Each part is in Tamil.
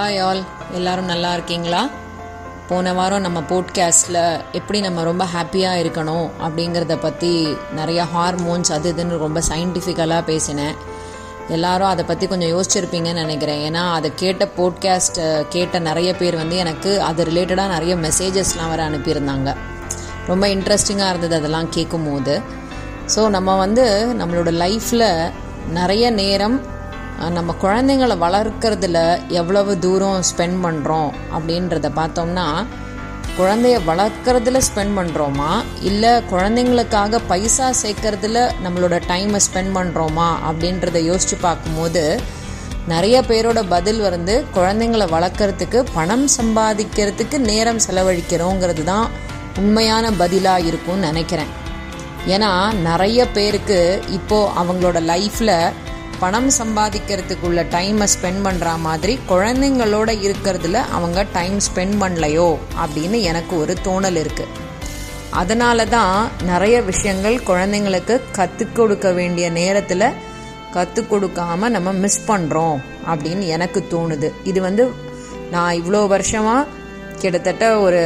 ஹாய் ஆல் எல்லாரும் நல்லா இருக்கீங்களா? போன வாரம் நம்ம போட்காஸ்டில் எப்படி நம்ம ரொம்ப ஹாப்பியாக இருக்கணும் அப்படிங்கிறத பற்றி நிறைய ஹார்மோன்ஸ் அது இதுன்னு ரொம்ப சயின்டிஃபிக்கலாக பேசினேன். எல்லாரும் அதை பற்றி கொஞ்சம் யோசிச்சிருப்பீங்கன்னு நினைக்கிறேன். ஏன்னா அதை கேட்ட போட்காஸ்ட்டை கேட்ட நிறைய பேர் வந்து எனக்கு அது ரிலேட்டடாக நிறைய மெசேஜஸ்லாம் வர அனுப்பியிருந்தாங்க. ரொம்ப இன்ட்ரெஸ்டிங்காக இருந்தது அதெல்லாம் கேட்கும்போது ஸோ நம்ம வந்து நம்மளோட லைஃப்பில் நிறைய நேரம் நம்ம குழந்தைங்கள வளர்க்கறதுல எவ்வளவு தூரம் ஸ்பெண்ட் பண்ணுறோம் அப்படின்றத பார்த்தோம்னா குழந்தைய வளர்க்கறதுல ஸ்பெண்ட் பண்ணுறோமா இல்லை குழந்தைங்களுக்காக பைசா சேர்க்கறதுல நம்மளோட டைமை ஸ்பெண்ட் பண்ணுறோமா அப்படின்றத யோசிச்சு பார்க்கும்போது நிறைய பேரோட பதில் வந்து குழந்தைங்கள வளர்க்கறதுக்கு பணம் சம்பாதிக்கிறதுக்கு நேரம் செலவழிக்கிறோங்கிறது தான் உண்மையான பதிலாக இருக்கும்னு நினைக்கிறேன். ஏன்னா நிறைய பேருக்கு இப்போ அவங்களோட லைஃப்பில் பணம் சம்பாதிக்கிறதுக்குள்ள டைமை ஸ்பெண்ட் பண்ற மாதிரி குழந்தைங்களோட இருக்கிறதுல அவங்க டைம் ஸ்பெண்ட் பண்ணலையோ அப்படின்னு எனக்கு ஒரு தோணல் இருக்கு. அதனால தான் நிறைய விஷயங்கள் குழந்தைங்களுக்கு கற்றுக் கொடுக்க வேண்டிய நேரத்தில் கற்றுக் கொடுக்காம நம்ம மிஸ் பண்ணுறோம் அப்படின்னு எனக்கு தோணுது. இது வந்து நான் இவ்வளோ வருஷமாக கிட்டத்தட்ட ஒரு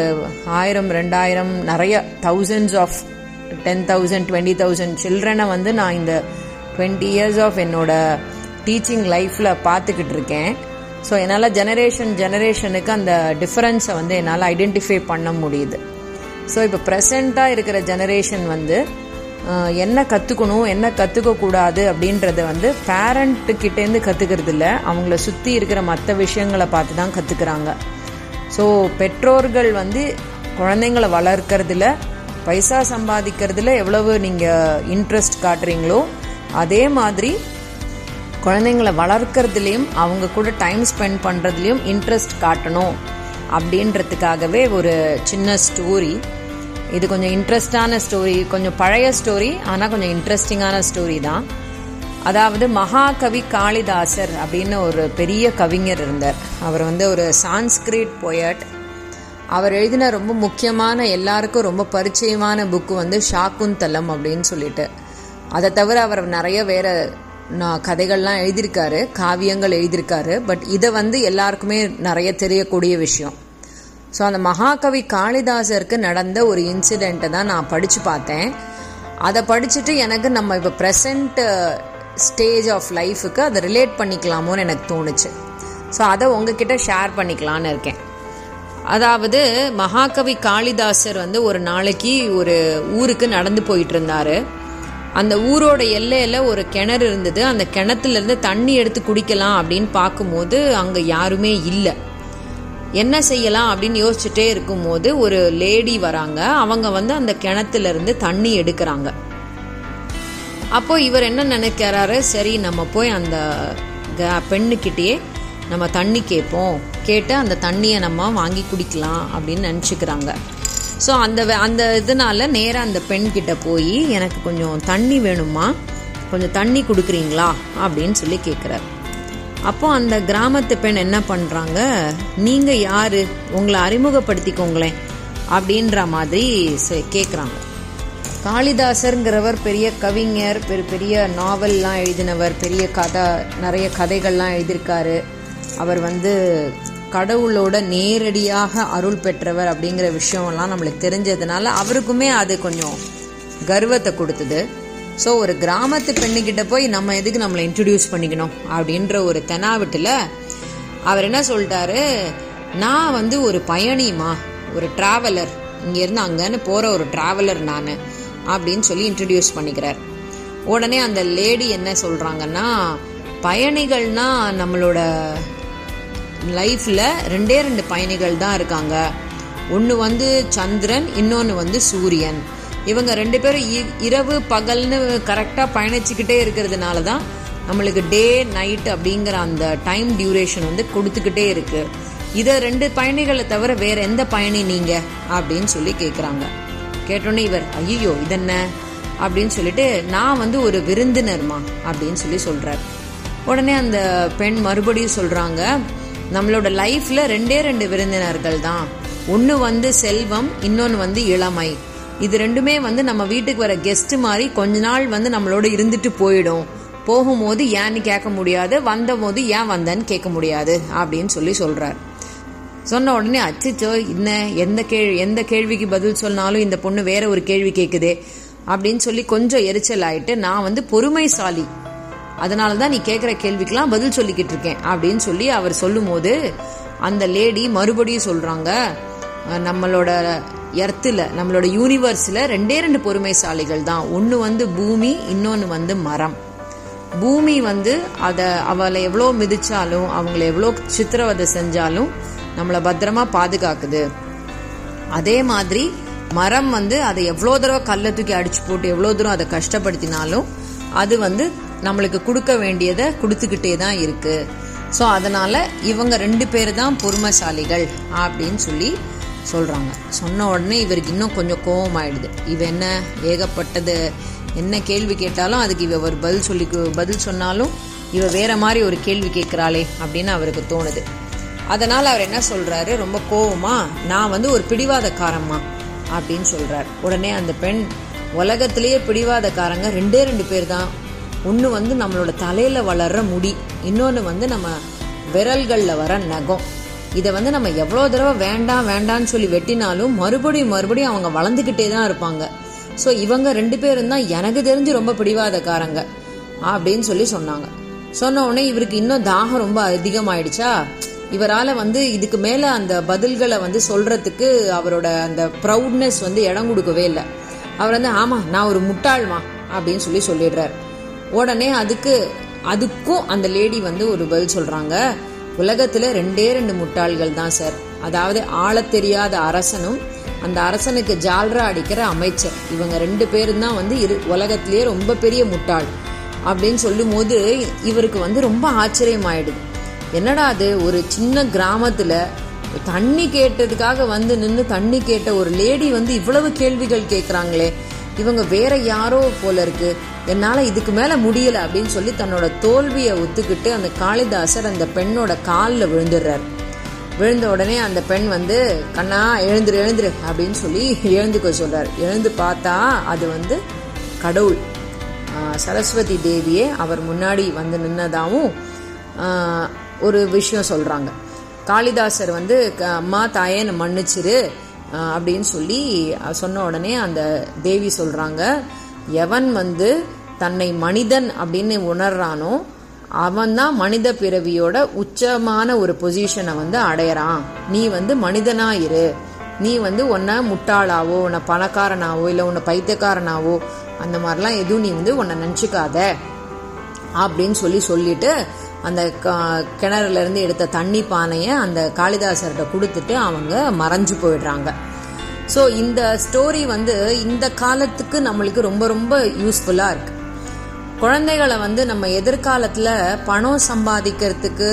ஆயிரம் ரெண்டாயிரம் நிறைய thousands of ten thousand twenty thousand சில்ட்ரனை வந்து நான் இந்த டுவெண்ட்டி இயர்ஸ் ஆஃப் என்னோட டீச்சிங் லைஃப்பில் பார்த்துக்கிட்டு இருக்கேன் ஸோ என்னால் ஜெனரேஷன் ஜெனரேஷனுக்கு அந்த டிஃப்ரென்ஸை வந்து என்னால் ஐடென்டிஃபை பண்ண முடியுது. ஸோ இப்போ ப்ரெசண்ட்டாக இருக்கிற ஜெனரேஷன் வந்து என்ன கற்றுக்கணும் என்ன கற்றுக்கக்கூடாது அப்படின்றத வந்து பேரண்ட்டுக்கிட்டேருந்து கற்றுக்கிறது இல்லை அவங்கள சுற்றி இருக்கிற மற்ற விஷயங்களை பார்த்து தான் கற்றுக்குறாங்க ஸோ பெற்றோர்கள் வந்து குழந்தைங்களை வளர்க்குறதுல பைசா சம்பாதிக்கிறதுல எவ்வளவு நீங்கள் இன்ட்ரெஸ்ட் காட்டுறீங்களோ அதே மாதிரி குழந்தைங்களை வளர்க்கறதுலையும் அவங்க கூட டைம் ஸ்பெண்ட் பண்ணுறதுலையும் இன்ட்ரெஸ்ட் காட்டணும் அப்படின்றதுக்காகவே ஒரு சின்ன ஸ்டோரி இது கொஞ்சம் இன்ட்ரெஸ்டான ஸ்டோரி கொஞ்சம் பழைய ஸ்டோரி ஆனால் கொஞ்சம் இன்ட்ரெஸ்டிங்கான ஸ்டோரி தான். அதாவது மகாகவி காளிதாசர் அப்படின்னு ஒரு பெரிய கவிஞர் இருந்தார். அவர் வந்து ஒரு சான்ஸ்கிரிட் பொயட் அவர் எழுதின ரொம்ப முக்கியமான எல்லாருக்கும் ரொம்ப பரிச்சயமான புக்கு வந்து ஷாக்குந்தலம் அப்படின்னு சொல்லிட்டு. அதை தவிர அவர் நிறைய வேற நான் கதைகள்லாம் எழுதியிருக்காரு காவியங்கள் எழுதியிருக்காரு பட் இதை வந்து எல்லாருக்குமே நிறைய தெரியக்கூடிய விஷயம். ஸோ அந்த மகாகவி காளிதாசருக்கு நடந்த ஒரு இன்சிடெண்ட்டை தான் நான் படித்து பார்த்தேன். அதை படிச்சுட்டு எனக்கு நம்ம இப்போ ப்ரெசண்ட் ஸ்டேஜ் ஆஃப் லைஃபுக்கு அதை ரிலேட் பண்ணிக்கலாமோன்னு எனக்கு தோணுச்சு. ஸோ அதை உங்ககிட்ட ஷேர் பண்ணிக்கலான்னு இருக்கேன். அதாவது மகாகவி காளிதாசர் வந்து ஒரு நாளைக்கு ஒரு ஊருக்கு நடந்து போயிட்டு இருந்தாரு. அந்த ஊரோட எல்லையில ஒரு கிணறு இருந்தது. அந்த கிணத்துல இருந்து தண்ணி எடுத்து குடிக்கலாம் அப்படின்னு பார்க்கும்போது அங்க யாருமே இல்லை. என்ன செய்யலாம் அப்படின்னு யோசிச்சுட்டே இருக்கும்போது ஒரு லேடி வராங்க. அவங்க வந்து அந்த கிணத்துல இருந்து தண்ணி எடுக்கிறாங்க. அப்போ இவர் என்ன நினைக்கிறாரு? சரி நம்ம போய் அந்த க- பெண்ணுக்கிட்டேயே நம்ம தண்ணி கேட்போம். கேட்டு அந்த தண்ணியை நம்ம வாங்கி குடிக்கலாம் அப்படின்னு நினச்சிக்கிறாங்க. ஸோ அந்த அந்த இதனால நேராக அந்த பெண்கிட்ட போய் எனக்கு கொஞ்சம் தண்ணி வேணுமா கொஞ்சம் தண்ணி கொடுக்குறீங்களா? அப்படின்னு சொல்லி கேட்குறாரு அப்போ அந்த கிராமத்து பெண் என்ன பண்ணுறாங்க நீங்கள் யார்? உங்களை அறிமுகப்படுத்திக்கோங்களேன். அப்படின்ற மாதிரி கேட்குறாங்க காளிதாசருங்கிறவர் பெரிய கவிஞர் பெரு பெரிய நாவல்லாம் எழுதினவர் பெரிய கதை நிறைய கதைகள்லாம் எழுதியிருக்காரு. அவர் வந்து கடவுளோட நேரடியாக அருள் பெற்றவர் அப்படிங்கிற விஷயம்லாம் நம்மளுக்கு தெரிஞ்சதுனால அவருக்குமே அது கொஞ்சம் கர்வத்தை கொடுத்தது. ஸோ ஒரு கிராமத்து பெண்ணுக்கிட்ட போய் நம்ம எதுக்கு நம்மளை இன்ட்ரடியூஸ் பண்ணிக்கணும் அப்படின்ற ஒரு தெனாவிட்டில் அவர் என்ன சொல்லிட்டாரு? நான் வந்து ஒரு பயணிமா ஒரு டிராவலர் இங்கேருந்து அங்கேன்னு போகிற ஒரு டிராவலர் நான் அப்படின்னு சொல்லி இன்ட்ரடியூஸ் பண்ணிக்கிறார். உடனே அந்த லேடி என்ன சொல்கிறாங்கன்னா பயணிகள்னா நம்மளோட லைஃப்பில் ரெண்டே ரெண்டு பயணிகள் தான் இருக்காங்க. ஒன்று வந்து சந்திரன் இன்னொன்று வந்து சூரியன். இவங்க ரெண்டு பேரும் இ- இரவு பகல்னு கரெக்டாக பயணிச்சுக்கிட்டே இருக்கிறதுனால தான் நம்மளுக்கு டே நைட் அப்படிங்கிற அந்த டைம் டியூரேஷன் வந்து கொடுத்துக்கிட்டே இருக்கு. இதை ரெண்டு பயணிகளை தவிர வேற எந்த பயணி நீங்க? அப்படின்னு சொல்லி கேட்குறாங்க கேட்டோன்னே இவர் ஐயோ இதென்ன? அப்படின்னு சொல்லிட்டு நான் வந்து ஒரு விருந்தினர்மா? அப்படின்னு சொல்லி சொல்றார். உடனே அந்த பெண் மறுபடியும் சொல்றாங்க நம்மளோட லைஃப்ல ரெண்டே ரெண்டு விருந்தினர்கள் தான். ஒன்று வந்து செல்வம் இன்னொன்று வந்து இளமை. இது ரெண்டுமே வந்து நம்ம வீட்டுக்கு வர கெஸ்ட் மாதிரி கொஞ்ச நாள் வந்து நம்மளோட இருந்துட்டு போயிடும். போகும்போது ஏன்னு கேட்க முடியாது வந்தபோது ஏன் வந்தேன்னு கேட்க முடியாது அப்படின்னு சொல்லி சொல்றார். சொன்ன உடனே அச்சிச்சோ என்ன எந்த கேள்வி எந்த கேள்விக்கு பதில் சொன்னாலும் இந்த பொண்ணு வேற ஒரு கேள்வி கேட்குதே அப்படின்னு சொல்லி கொஞ்சம் எரிச்சல் ஆயிட்டு நான் வந்து பொறுமைசாலி. அதனால தான் நீ கேட்குற கேள்விக்கெல்லாம் பதில் சொல்லிக்கிட்டு இருக்கேன் அப்படின்னு சொல்லி அவர் சொல்லும்போது அந்த லேடி மறுபடியும் சொல்றாங்க நம்மளோட எர்த்தில் நம்மளோட யூனிவர்ஸில் ரெண்டே ரெண்டு பொறுமைசாலிகள் தான். ஒன்று வந்து பூமி இன்னொன்று வந்து மரம். பூமி வந்து அதை அவளை எவ்வளோ மிதிச்சாலும் அவங்கள எவ்வளோ சித்திரவதை செஞ்சாலும் நம்மளை பத்திரமா பாதுகாக்குது. அதே மாதிரி மரம் வந்து அதை எவ்வளோ தடவை கல்லை தூக்கி அடிச்சு போட்டு எவ்வளோ தூரம் அதை கஷ்டப்படுத்தினாலும் அது வந்து நம்மளுக்கு கொடுக்க வேண்டியதை கொடுத்துக்கிட்டே தான் இருக்கு. ஸோ அதனால இவங்க ரெண்டு பேர் தான் பொறுமைசாலிகள் அப்படின்னு சொல்லி சொல்கிறாங்க சொன்ன உடனே இவருக்கு இன்னும் கொஞ்சம் கோபம் ஆயிடுது இவ என்ன ஏகப்பட்டது? என்ன கேள்வி கேட்டாலும் அதுக்கு இவ ஒரு பதில் சொல்லி பதில் சொன்னாலும் இவ வேற மாதிரி ஒரு கேள்வி கேட்குறாளே அப்படின்னு அவருக்கு தோணுது. அதனால் அவர் என்ன சொல்கிறாரு ரொம்ப கோவமா நான் வந்து ஒரு பிடிவாதக்காரம்மா அப்படின்னு சொல்கிறார் உடனே அந்த பெண் உலகத்திலேயே பிடிவாதக்காரங்க ரெண்டே ரெண்டு பேர் தான். ஒன்று வந்து நம்மளோட தலையில் வளர்ற முடி இன்னொன்று வந்து நம்ம விரல்களில் வர நகம். இதை வந்து நம்ம எவ்வளோ தடவை வேண்டாம் வேண்டாம்னு சொல்லி வெட்டினாலும் மறுபடியும் மறுபடியும் அவங்க வளர்ந்துக்கிட்டே தான் இருப்பாங்க. ஸோ இவங்க ரெண்டு பேரும் தான் எனக்கு தெரிஞ்சு ரொம்ப பிடிவாதக்காரங்க அப்படின்னு சொல்லி சொன்னாங்க. சொன்ன உடனே இவருக்கு இன்னும் தாகம் ரொம்ப அதிகமாயிடுச்சா? இவரால் வந்து இதுக்கு மேலே அந்த பதில்களை வந்து சொல்றதுக்கு அவரோட அந்த ப்ரௌட்னஸ் வந்து இடம் கொடுக்கவே இல்லை. அவர் வந்து ஆமாம் நான் ஒரு முட்டாள்மா அப்படின்னு சொல்லி சொல்லிடுறாரு. உடனே அதுக்கு அதுக்கும் அந்த லேடி வந்து ஒரு பதில் சொல்றாங்க. உலகத்துல ரெண்டே ரெண்டு முட்டாள்கள் தான் சார் அதாவது ஆள தெரியாத அரசனும் அந்த அரசனுக்கு ஜால்ரா அடிக்கிற அமைச்சர். இவங்க ரெண்டு பேரும் தான் வந்து இரு உலகத்திலேயே ரொம்ப பெரிய முட்டாள். அப்படின்னு சொல்லும் போது இவருக்கு வந்து ரொம்ப ஆச்சரியமாயிடுது. என்னடா அது? ஒரு சின்ன கிராமத்துல தண்ணி கேட்டதுக்காக வந்து நின்று தண்ணி கேட்ட ஒரு லேடி வந்து இவ்வளவு கேள்விகள் கேட்குறாங்களே இவங்க வேற யாரோ போல இருக்கு. என்னால இதுக்கு மேல முடியல அப்படின்னு சொல்லி தன்னோட தோல்வியை ஒத்துக்கிட்டு அந்த காளிதாசர் அந்த பெண்ணோட காலில் விழுந்துடுறார். விழுந்த உடனே அந்த பெண் வந்து கண்ணா எழுந்துரு எழுந்துரு அப்படின்னு சொல்லி எழுந்துக்க சொல்றார். எழுந்து பார்த்தா அது வந்து கடவுள். சரஸ்வதி தேவியே அவர் முன்னாடி வந்து நின்னதாகவும் ஒரு விஷயம் சொல்றாங்க. காளிதாசர் வந்து க- அம்மா தாயே மன்னிச்சிரு. அப்படின்னு சொல்லி சொன்ன உடனே அந்த தேவி சொல்கிறாங்க எவன் வந்து தன்னை மனிதன் அப்படின்னு உணர்றானோ அவன் தான் மனித பிறவியோட உச்சமான ஒரு பொசிஷனை வந்து அடையறான். நீ வந்து மனிதனா இரு. நீ வந்து உன்னை முட்டாளாவோ உன்னை பணக்காரனாவோ இல்லை உன்னை பைத்தியக்காரனாவோ அந்த மாதிரிலாம் எதுவும் நீ வந்து உன்னை நினச்சிக்காத. அப்படின்னு சொல்லி சொல்லிட்டு அந்த கிணறுலேருந்து எடுத்த தண்ணி பானையை அந்த காளிதாசர்கிட்ட கொடுத்துட்டு அவங்க மறைஞ்சு போயிடுறாங்க. ஸோ இந்த ஸ்டோரி வந்து இந்த காலத்துக்கு நம்மளுக்கு ரொம்ப ரொம்ப யூஸ்ஃபுல்லாக இருக்கு. குழந்தைகளை வந்து நம்ம எதிர்காலத்தில் பணம் சம்பாதிக்கிறதுக்கு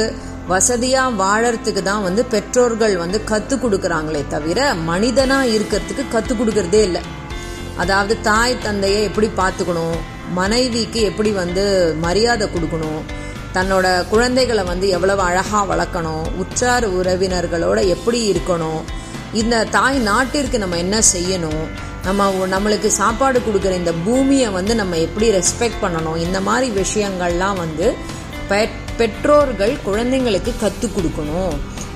வசதியாக வாழறதுக்கு தான் வந்து பெற்றோர்கள் வந்து கற்றுக் கொடுக்குறாங்களே தவிர மனிதனாக இருக்கிறதுக்கு கற்றுக் கொடுக்கறதே இல்லை. அதாவது தாய் தந்தையை எப்படி பார்த்துக்கணும் மனைவிக்கு எப்படி வந்து மரியாதை கொடுக்கணும் தன்னோட குழந்தைகளை வந்து எவ்வளவு அழகா வளர்க்கணும் உற்றார் உறவினர்களோட எப்படி இருக்கணும் இந்த தாய் நாட்டிற்கு நம்ம என்ன செய்யணும் நம்ம நம்மளுக்கு சாப்பாடு கொடுக்குற இந்த பூமியை வந்து நம்ம எப்படி ரெஸ்பெக்ட் பண்ணணும் இந்த மாதிரி விஷயங்கள்லாம் வந்து பெற்றோர்கள் குழந்தைங்களுக்கு கற்றுக் கொடுக்கணும்.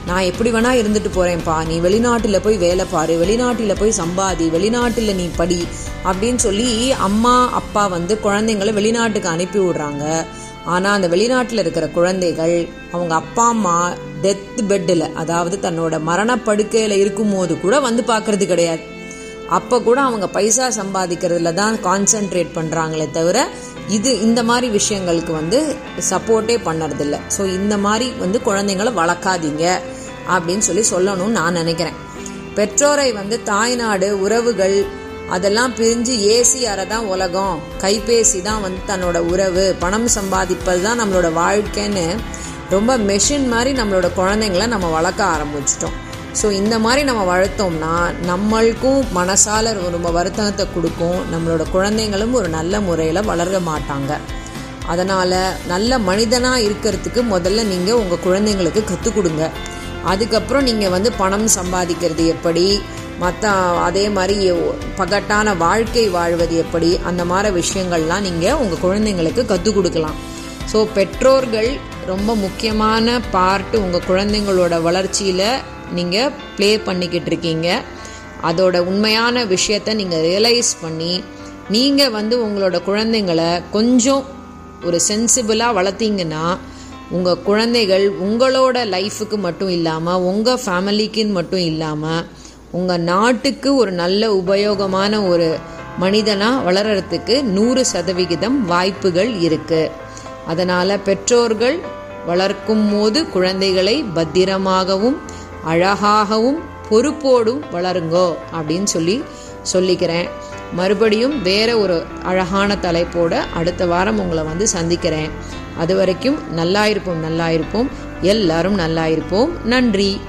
நான் எப்படி வேணா இருந்துட்டு போறேன்ப்பா நீ வெளிநாட்டுல போய் வேலை பாரு வெளிநாட்டுல போய் சம்பாதி வெளிநாட்டுல நீ படி அப்படின்னு சொல்லி அம்மா அப்பா வந்து குழந்தைங்களை வெளிநாட்டுக்கு அனுப்பி விடுறாங்க. ஆனால் அந்த வெளிநாட்டில் இருக்கிற குழந்தைகள் அவங்க அப்பா அம்மா டெத் பெட்டில் அதாவது தன்னோட மரணப்படுக்கையில் இருக்கும்போது கூட வந்து பார்க்கறது கிடையாது. அப்போ கூட அவங்க பைசா சம்பாதிக்கிறதுல தான் கான்சென்ட்ரேட் பண்ணுறாங்களே தவிர இது இந்த மாதிரி விஷயங்களுக்கு வந்து சப்போர்ட்டே பண்ணறதில்ல. ஸோ இந்த மாதிரி வந்து குழந்தைங்களை வளர்க்காதீங்க அப்படின்னு சொல்லி சொல்லணும்னு நான் நினைக்கிறேன். பெற்றோரை வந்து தாய்நாடு உறவுகள் அதெல்லாம் பிரிஞ்சு ஏசி அறை தான் உலகம். கைபேசி தான் வந்து தன்னோட உறவு. பணம் சம்பாதிப்பது தான் நம்மளோட வாழ்க்கைன்னு ரொம்ப மெஷின் மாதிரி நம்மளோட குழந்தைங்கள நம்ம வளர்க்க ஆரம்பிச்சிட்டோம். ஸோ இந்த மாதிரி நம்ம வளர்த்தோம்னா நம்மளுக்கும் மனசால ரொம்ப வருத்தத்தை கொடுக்கும். நம்மளோட குழந்தைங்களும் ஒரு நல்ல முறையில் வளர மாட்டாங்க. அதனால் நல்ல மனிதனாக இருக்கிறதுக்கு முதல்ல நீங்கள் உங்கள் குழந்தைங்களுக்கு கற்றுக் கொடுங்க. அதுக்கப்புறம் நீங்கள் வந்து பணம் சம்பாதிக்கிறது எப்படி? மற்ற அதே மாதிரி பகட்டான வாழ்க்கை வாழ்வது எப்படி? அந்த மாதிரி விஷயங்கள்லாம் நீங்கள் உங்கள் குழந்தைங்களுக்கு கற்றுக் கொடுக்கலாம். ஸோ பெற்றோர்கள் ரொம்ப முக்கியமான பார்ட்டு உங்கள் குழந்தைங்களோட வளர்ச்சியில் நீங்கள் ப்ளே பண்ணிக்கிட்டு இருக்கீங்க. அதோட உண்மையான விஷயத்தை நீங்கள் ரியலைஸ் பண்ணி நீங்கள் வந்து உங்களோட குழந்தைங்களை கொஞ்சம் ஒரு சென்சிபிளாக வளர்த்தீங்கன்னா உங்கள் குழந்தைகள் உங்களோட லைஃபுக்கு மட்டும் இல்லாமல் உங்கள் ஃபேமிலிக்குன்னு மட்டும் இல்லாமல் உங்கள் நாட்டுக்கு ஒரு நல்ல உபயோகமான ஒரு மனிதனாக வளர்கிறதுக்கு நூறு சதவிகிதம் வாய்ப்புகள் இருக்குது அதனால் பெற்றோர்கள் வளர்க்கும் போது குழந்தைகளை பத்திரமாகவும் அழகாகவும் பொறுப்போடும் வளருங்கோ அப்படின்னு சொல்லி சொல்லிக்கிறேன். மறுபடியும் வேற ஒரு அழகான தலைப்போட அடுத்த வாரம் உங்களை வந்து சந்திக்கிறேன். அது வரைக்கும் நல்லா இருப்போம் நல்லா இருப்போம் எல்லாரும் நல்லா இருப்போம் நன்றி.